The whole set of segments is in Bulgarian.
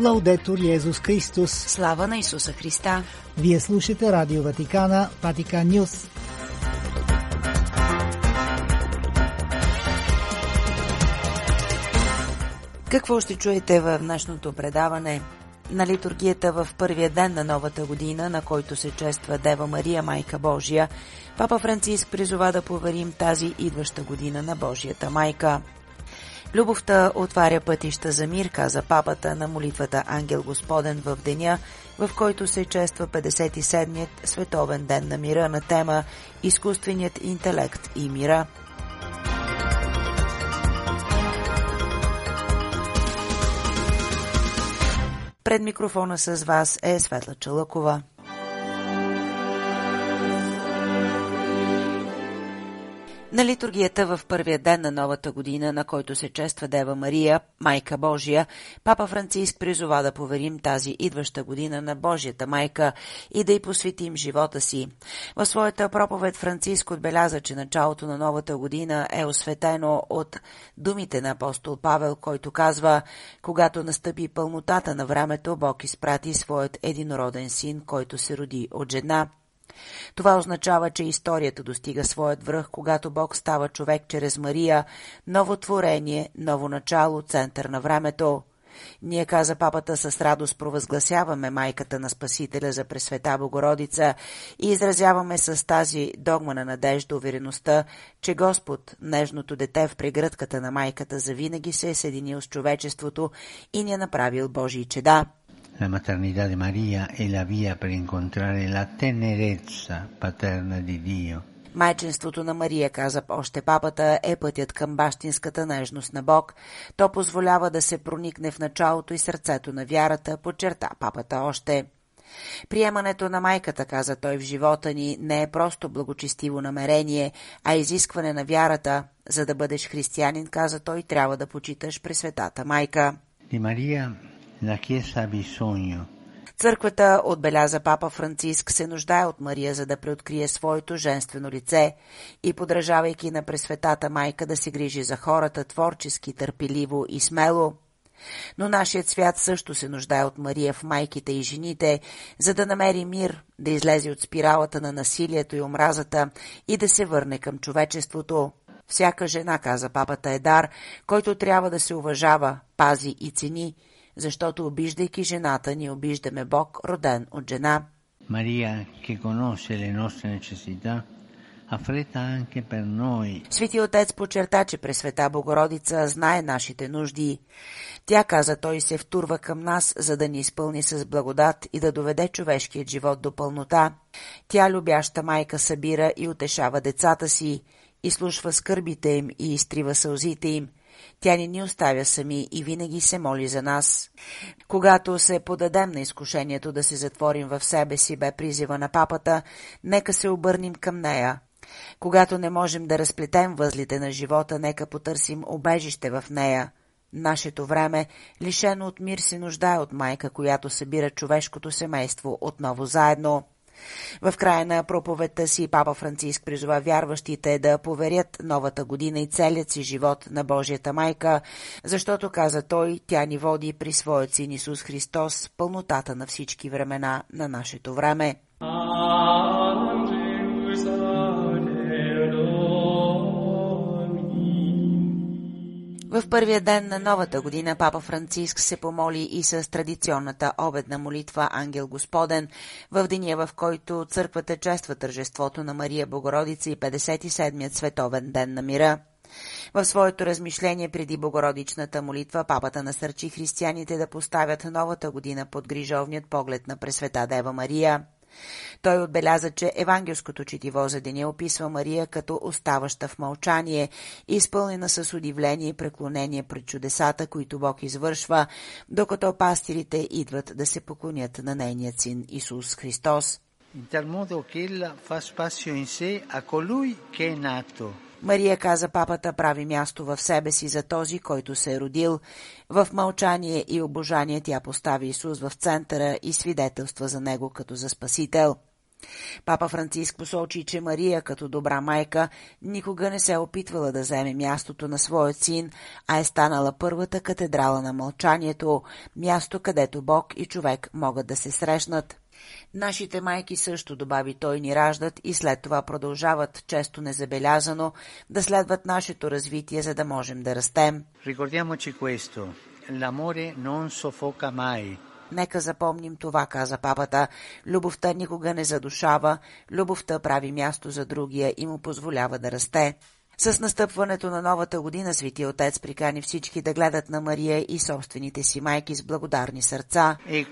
Лаудетор Йезус Христос. Слава на Исуса Христа. Вие слушате Радио Ватикана, Ватикан Нюс. Какво ще чуете в днешното предаване? На литургията в първия ден на новата година, на който се чества Дева Мария, Майка Божия, Папа Франциск призова да поверим тази идваща година на Божията Майка. Любовта отваря пътища за мир, каза папата на молитвата Ангел Господен в деня, в който се чества 57-ният Световен ден на мира на тема Изкуственият интелект и мира. Пред микрофона с вас е Светла Чалъкова. На литургията в първия ден на новата година, на който се чества Дева Мария, Майка Божия, Папа Франциск призова да поверим тази идваща година на Божията Майка и да й посветим живота си. В своята проповед Франциск отбеляза, че началото на новата година е осветено от думите на апостол Павел, който казва, когато настъпи пълнотата на времето, Бог изпрати своят единороден син, който се роди от жена – това означава, че историята достига своят връх, когато Бог става човек чрез Мария, ново творение, ново начало, център на времето. Ние, каза папата, с радост провъзгласяваме майката на Спасителя за Пресвета Богородица и изразяваме с тази догма на надежда увереността, че Господ, нежното дете в прегръдката на майката, завинаги се е съединил с човечеството и ни е направил Божии чеда. La maternità di Maria è la via per incontrare la tenerezza paterna di Dio. Майчинството на Мария, каза още папата, е пътят към бащинската нежност на Бог. То позволява да се проникне в началото и сърцето на вярата, подчерта папата още. Приемането на майката, каза той в живота ни, не е просто благочестиво намерение, а изискване на вярата. За да бъдеш християнин, каза той, трябва да почиташ Пресветата майка. Di Църквата, отбеляза папа Франциск, се нуждае от Мария, за да преоткрие своето женствено лице и подражавайки на Пресветата майка да се грижи за хората творчески, търпеливо и смело. Но нашият свят също се нуждае от Мария в майките и жените, за да намери мир, да излезе от спиралата на насилието и омразата и да се върне към човечеството. Всяка жена, каза папата, е дар, който трябва да се уважава, пази и цени – защото обиждайки жената, ни обиждаме Бог, роден от жена. Maria che conosce le nostre necessità Свети Отец подчерта, че Пресвета Богородица знае нашите нужди. Тя, каза той, се втурва към нас, за да ни изпълни с благодат и да доведе човешкият живот до пълнота. Тя, любяща майка, събира и утешава децата си, изслушва скърбите им и изтрива сълзите им – тя не ни оставя сами и винаги се моли за нас. Когато се подадем на изкушението да се затворим в себе си, бе призива на папата, нека се обърнем към нея. Когато не можем да разплетем възлите на живота, нека потърсим обежище в нея. Нашето време, лишено от мир, се нуждае от майка, която събира човешкото семейство отново заедно. В края на проповедта си папа Франциск призова вярващите да поверят новата година и целият си живот на Божията майка, защото, каза той, тя ни води при своят син Исус Христос пълнотата на всички времена на нашето време. В първия ден на новата година папа Франциск се помоли и с традиционната обедна молитва Ангел Господен, в деня в който църквата чества тържеството на Мария Богородица и 57-ят световен ден на мира. В своето размишление преди Богородичната молитва папата насърчи християните да поставят новата година под грижовният поглед на Пресвета Дева Мария. Той отбеляза, че евангелското четиво за деня описва Мария като оставаща в мълчание, изпълнена с удивление и преклонение пред чудесата, които Бог извършва, докато пастирите идват да се поклонят на нейният син Исус Христос. in tal modo che ella fa spazio in sé a colui che è nato Мария, каза папата, прави място в себе си за този, който се е родил. В мълчание и обожание тя постави Исус в центъра и свидетелства за него като за Спасител. Папа Франциск посочи, че Мария, като добра майка, никога не се е опитвала да вземе мястото на своят син, а е станала първата катедрала на мълчанието, място, където Бог и човек могат да се срещнат. Нашите майки също, добави той, ни раждат и след това продължават, често незабелязано, да следват нашето развитие, за да можем да растем. Ricordiamoci questo, l'amore non soffoca mai. Нека запомним това, каза папата. Любовта никога не задушава, любовта прави място за другия и му позволява да расте. С настъпването на новата година Свети Отец прикани всички да гледат на Мария и собствените си майки с благодарни сърца. E.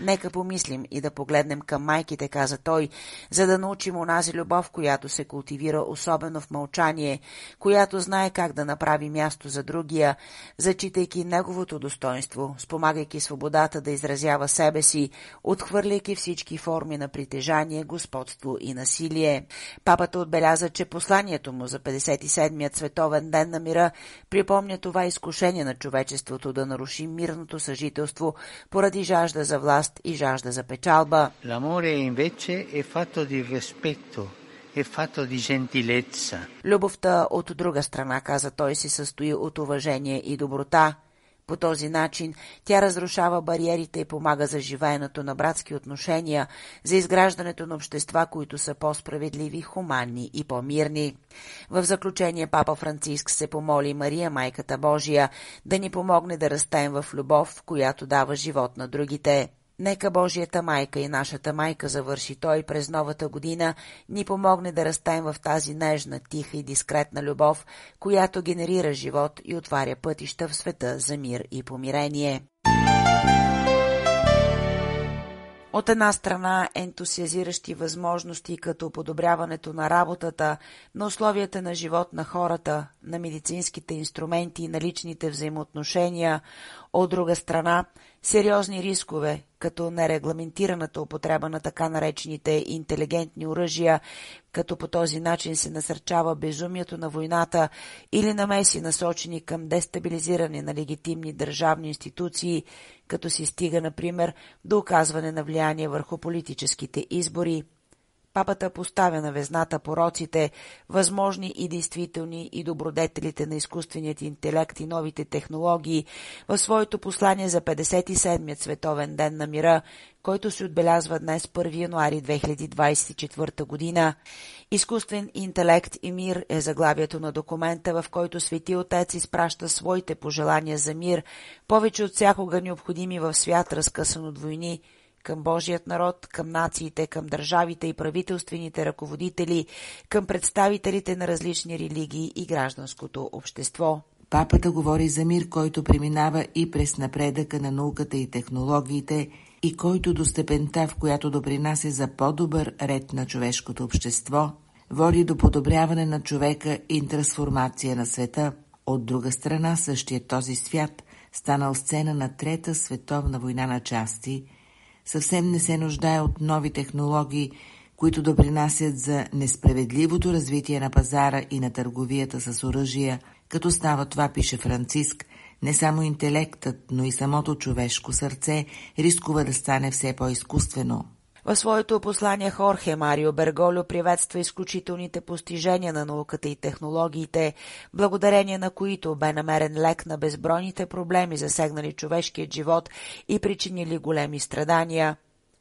Нека помислим и да погледнем към майките, каза той, за да научим онази любов, която се култивира особено в мълчание, която знае как да направи място за другия, зачитайки неговото достоинство, спомагайки свободата да изразява себе си, отхвърляйки всички форми на притежание, господство и насилие. Папата отбеляза, че посланието му за 57-ят световен ден на мира припомня това изкушение на човечеството да наруши мирното съжителство поради жажда за власт власт и жажда за печалба. Любовта от друга страна, каза той, се състои от уважение и доброта. По този начин тя разрушава бариерите и помага за живеенето на братски отношения, за изграждането на общества, които са по-справедливи, хуманни и по-мирни. В заключение папа Франциск се помоли Мария, Майката Божия, да ни помогне да растем в любов, която дава живот на другите. Нека Божията майка и нашата майка завърши той през новата година, ни помогне да растем в тази нежна, тиха и дискретна любов, която генерира живот и отваря пътища в света за мир и помирение. От една страна ентусиазиращи възможности като подобряването на работата, на условията на живот на хората, на медицинските инструменти и на личните взаимоотношения, от друга страна сериозни рискове, като нерегламентираната употреба на така наречените интелигентни оръжия, като по този начин се насърчава безумието на войната или намеси насочени към дестабилизиране на легитимни държавни институции, като се стига, например, до оказване на влияние върху политическите избори – Папата поставя на везната пороците, възможни и действителни и добродетелите на изкуственият интелект и новите технологии в своето послание за 57-ят световен ден на мира, който се отбелязва днес 1 януари 2024 година. Изкуствен интелект и мир е заглавието на документа, в който Свети Отец изпраща своите пожелания за мир, повече от всякога необходими в свят, разкъсан от войни, към Божият народ, към нациите, към държавите и правителствените ръководители, към представителите на различни религии и гражданското общество. Папата говори за мир, който преминава и през напредъка на науката и технологиите и който до степента, в която допринася за по-добър ред на човешкото общество, води до подобряване на човека и трансформация на света. От друга страна, същия този свят, станал сцена на Трета световна война на части – съвсем не се нуждае от нови технологии, които допринасят за несправедливото развитие на пазара и на търговията с оръжия, като става това, пише Франциск, не само интелектът, но и самото човешко сърце рискува да стане все по-изкуствено. В своето послание Хорхе Марио Берголю приветства изключителните постижения на науката и технологиите, благодарение на които бе намерен лек на безбройните проблеми, засегнали човешкият живот и причинили големи страдания.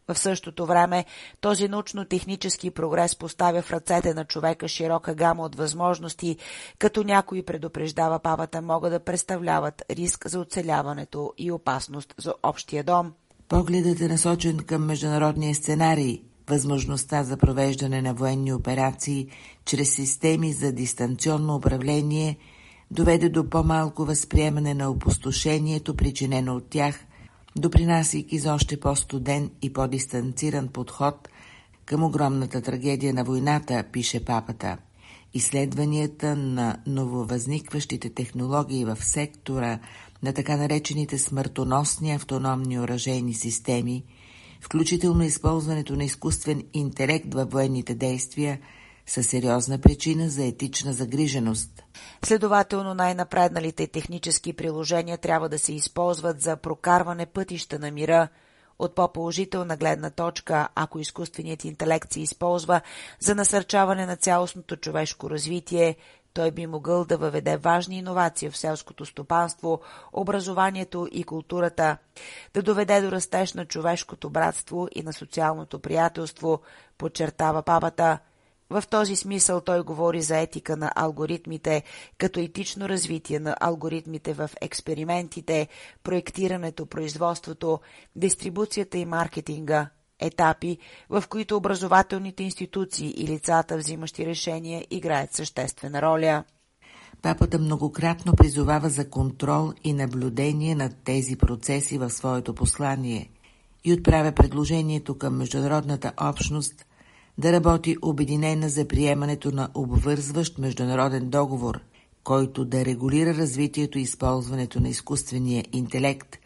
В същото време този научно-технически прогрес поставя в ръцете на човека широка гама от възможности, като някои предупреждава папата могат да представляват риск за оцеляването и опасност за общия дом. Погледът е насочен към международния сценарий, възможността за провеждане на военни операции чрез системи за дистанционно управление доведе до по-малко възприемане на опустошението, причинено от тях, допринасяйки за още по-студен и по-дистанциран подход към огромната трагедия на войната, пише папата. Изследванията на нововъзникващите технологии в сектора на така наречените смъртоносни автономни оръжейни системи, включително използването на изкуствен интелект във военните действия, са сериозна причина за етична загриженост. Следователно най-напредналите технически приложения трябва да се използват за прокарване пътища на мира, От по-положителна гледна точка, ако изкуственият интелект се използва за насърчаване на цялостното човешко развитие, той би могъл да въведе важни иновации в селското стопанство, образованието и културата, да доведе до растеж на човешкото братство и на социалното приятелство, подчертава папата. В този смисъл той говори за етика на алгоритмите, като етично развитие на алгоритмите в експериментите, проектирането, производството, дистрибуцията и маркетинга, етапи, в които образователните институции и лицата, взимащи решения, играят съществена роля. Папата многократно призовава за контрол и наблюдение на тези процеси в своето послание и отправя предложението към международната общност да работи обединена за приемането на обвързващ международен договор, който да регулира развитието и използването на изкуствения интелект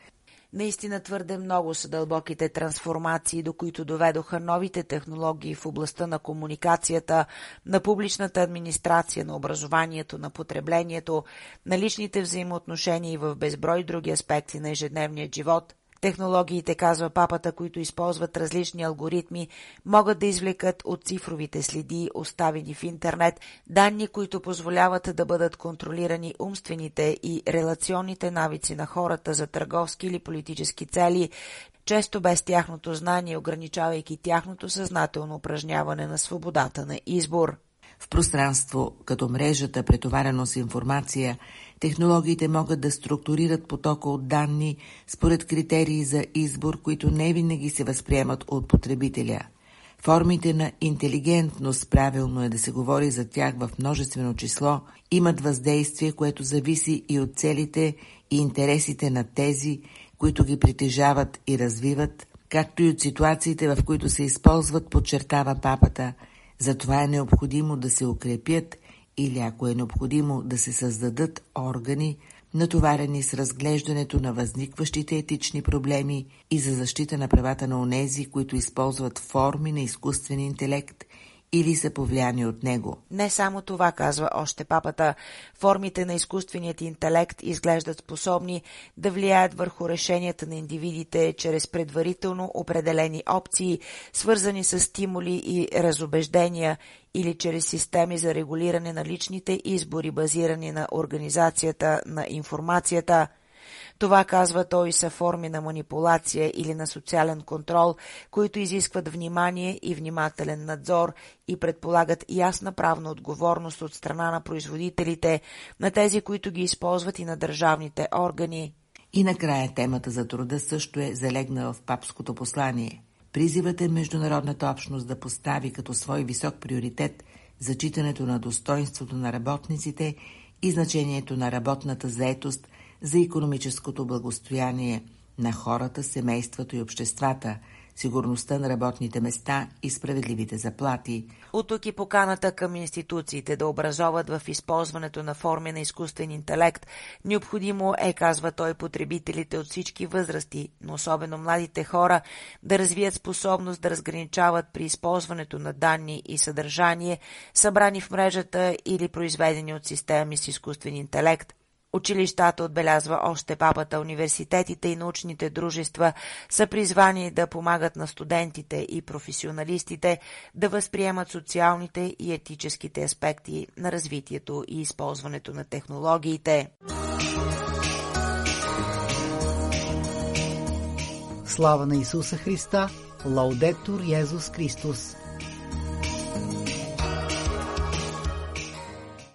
Наистина твърде много са дълбоките трансформации, до които доведоха новите технологии в областта на комуникацията, на публичната администрация, на образованието, на потреблението, на личните взаимоотношения и в безброй други аспекти на ежедневния живот – Технологиите, казва папата, които използват различни алгоритми, могат да извлекат от цифровите следи, оставени в интернет, данни, които позволяват да бъдат контролирани умствените и релационните навици на хората за търговски или политически цели, често без тяхното знание, ограничавайки тяхното съзнателно упражняване на свободата на избор. В пространство, като мрежата, претоварено с информация, технологиите могат да структурират потока от данни според критерии за избор, които не винаги се възприемат от потребителя. Формите на интелигентност, правилно е да се говори за тях в множествено число, имат въздействие, което зависи и от целите и интересите на тези, които ги притежават и развиват, както и от ситуациите, в които се използват, подчертава папата – затова е необходимо да се укрепят или ако е необходимо да се създадат органи, натоварени с разглеждането на възникващите етични проблеми и за защита на правата на онези, които използват форми на изкуствен интелект или са повлияни от него. Не само това, казва още папата. Формите на изкуственият интелект изглеждат способни да влияят върху решенията на индивидите чрез предварително определени опции, свързани с стимули и разобеждения или чрез системи за регулиране на личните избори, базирани на организацията на информацията – това, казва той, са форми на манипулация или на социален контрол, които изискват внимание и внимателен надзор и предполагат ясна правна отговорност от страна на производителите, на тези, които ги използват и на държавните органи. И накрая темата за труда също е залегнала в папското послание. Призивът е международната общност да постави като свой висок приоритет зачитането на достоинството на работниците и значението на работната заетост за економическото благостояние на хората, семейството и обществата, сигурността на работните места и справедливите заплати. От тук и поканата към институциите да образоват в използването на форми на изкуствен интелект. Необходимо е, казва той, потребителите от всички възрасти, но особено младите хора, да развият способност да разграничават при използването на данни и съдържание, събрани в мрежата или произведени от системи с изкуствен интелект. Училищата, отбелязва още папата, университетите и научните дружества са призвани да помагат на студентите и професионалистите да възприемат социалните и етическите аспекти на развитието и използването на технологиите. Слава на Исуса Христа! Лаудетур Йезус Христос!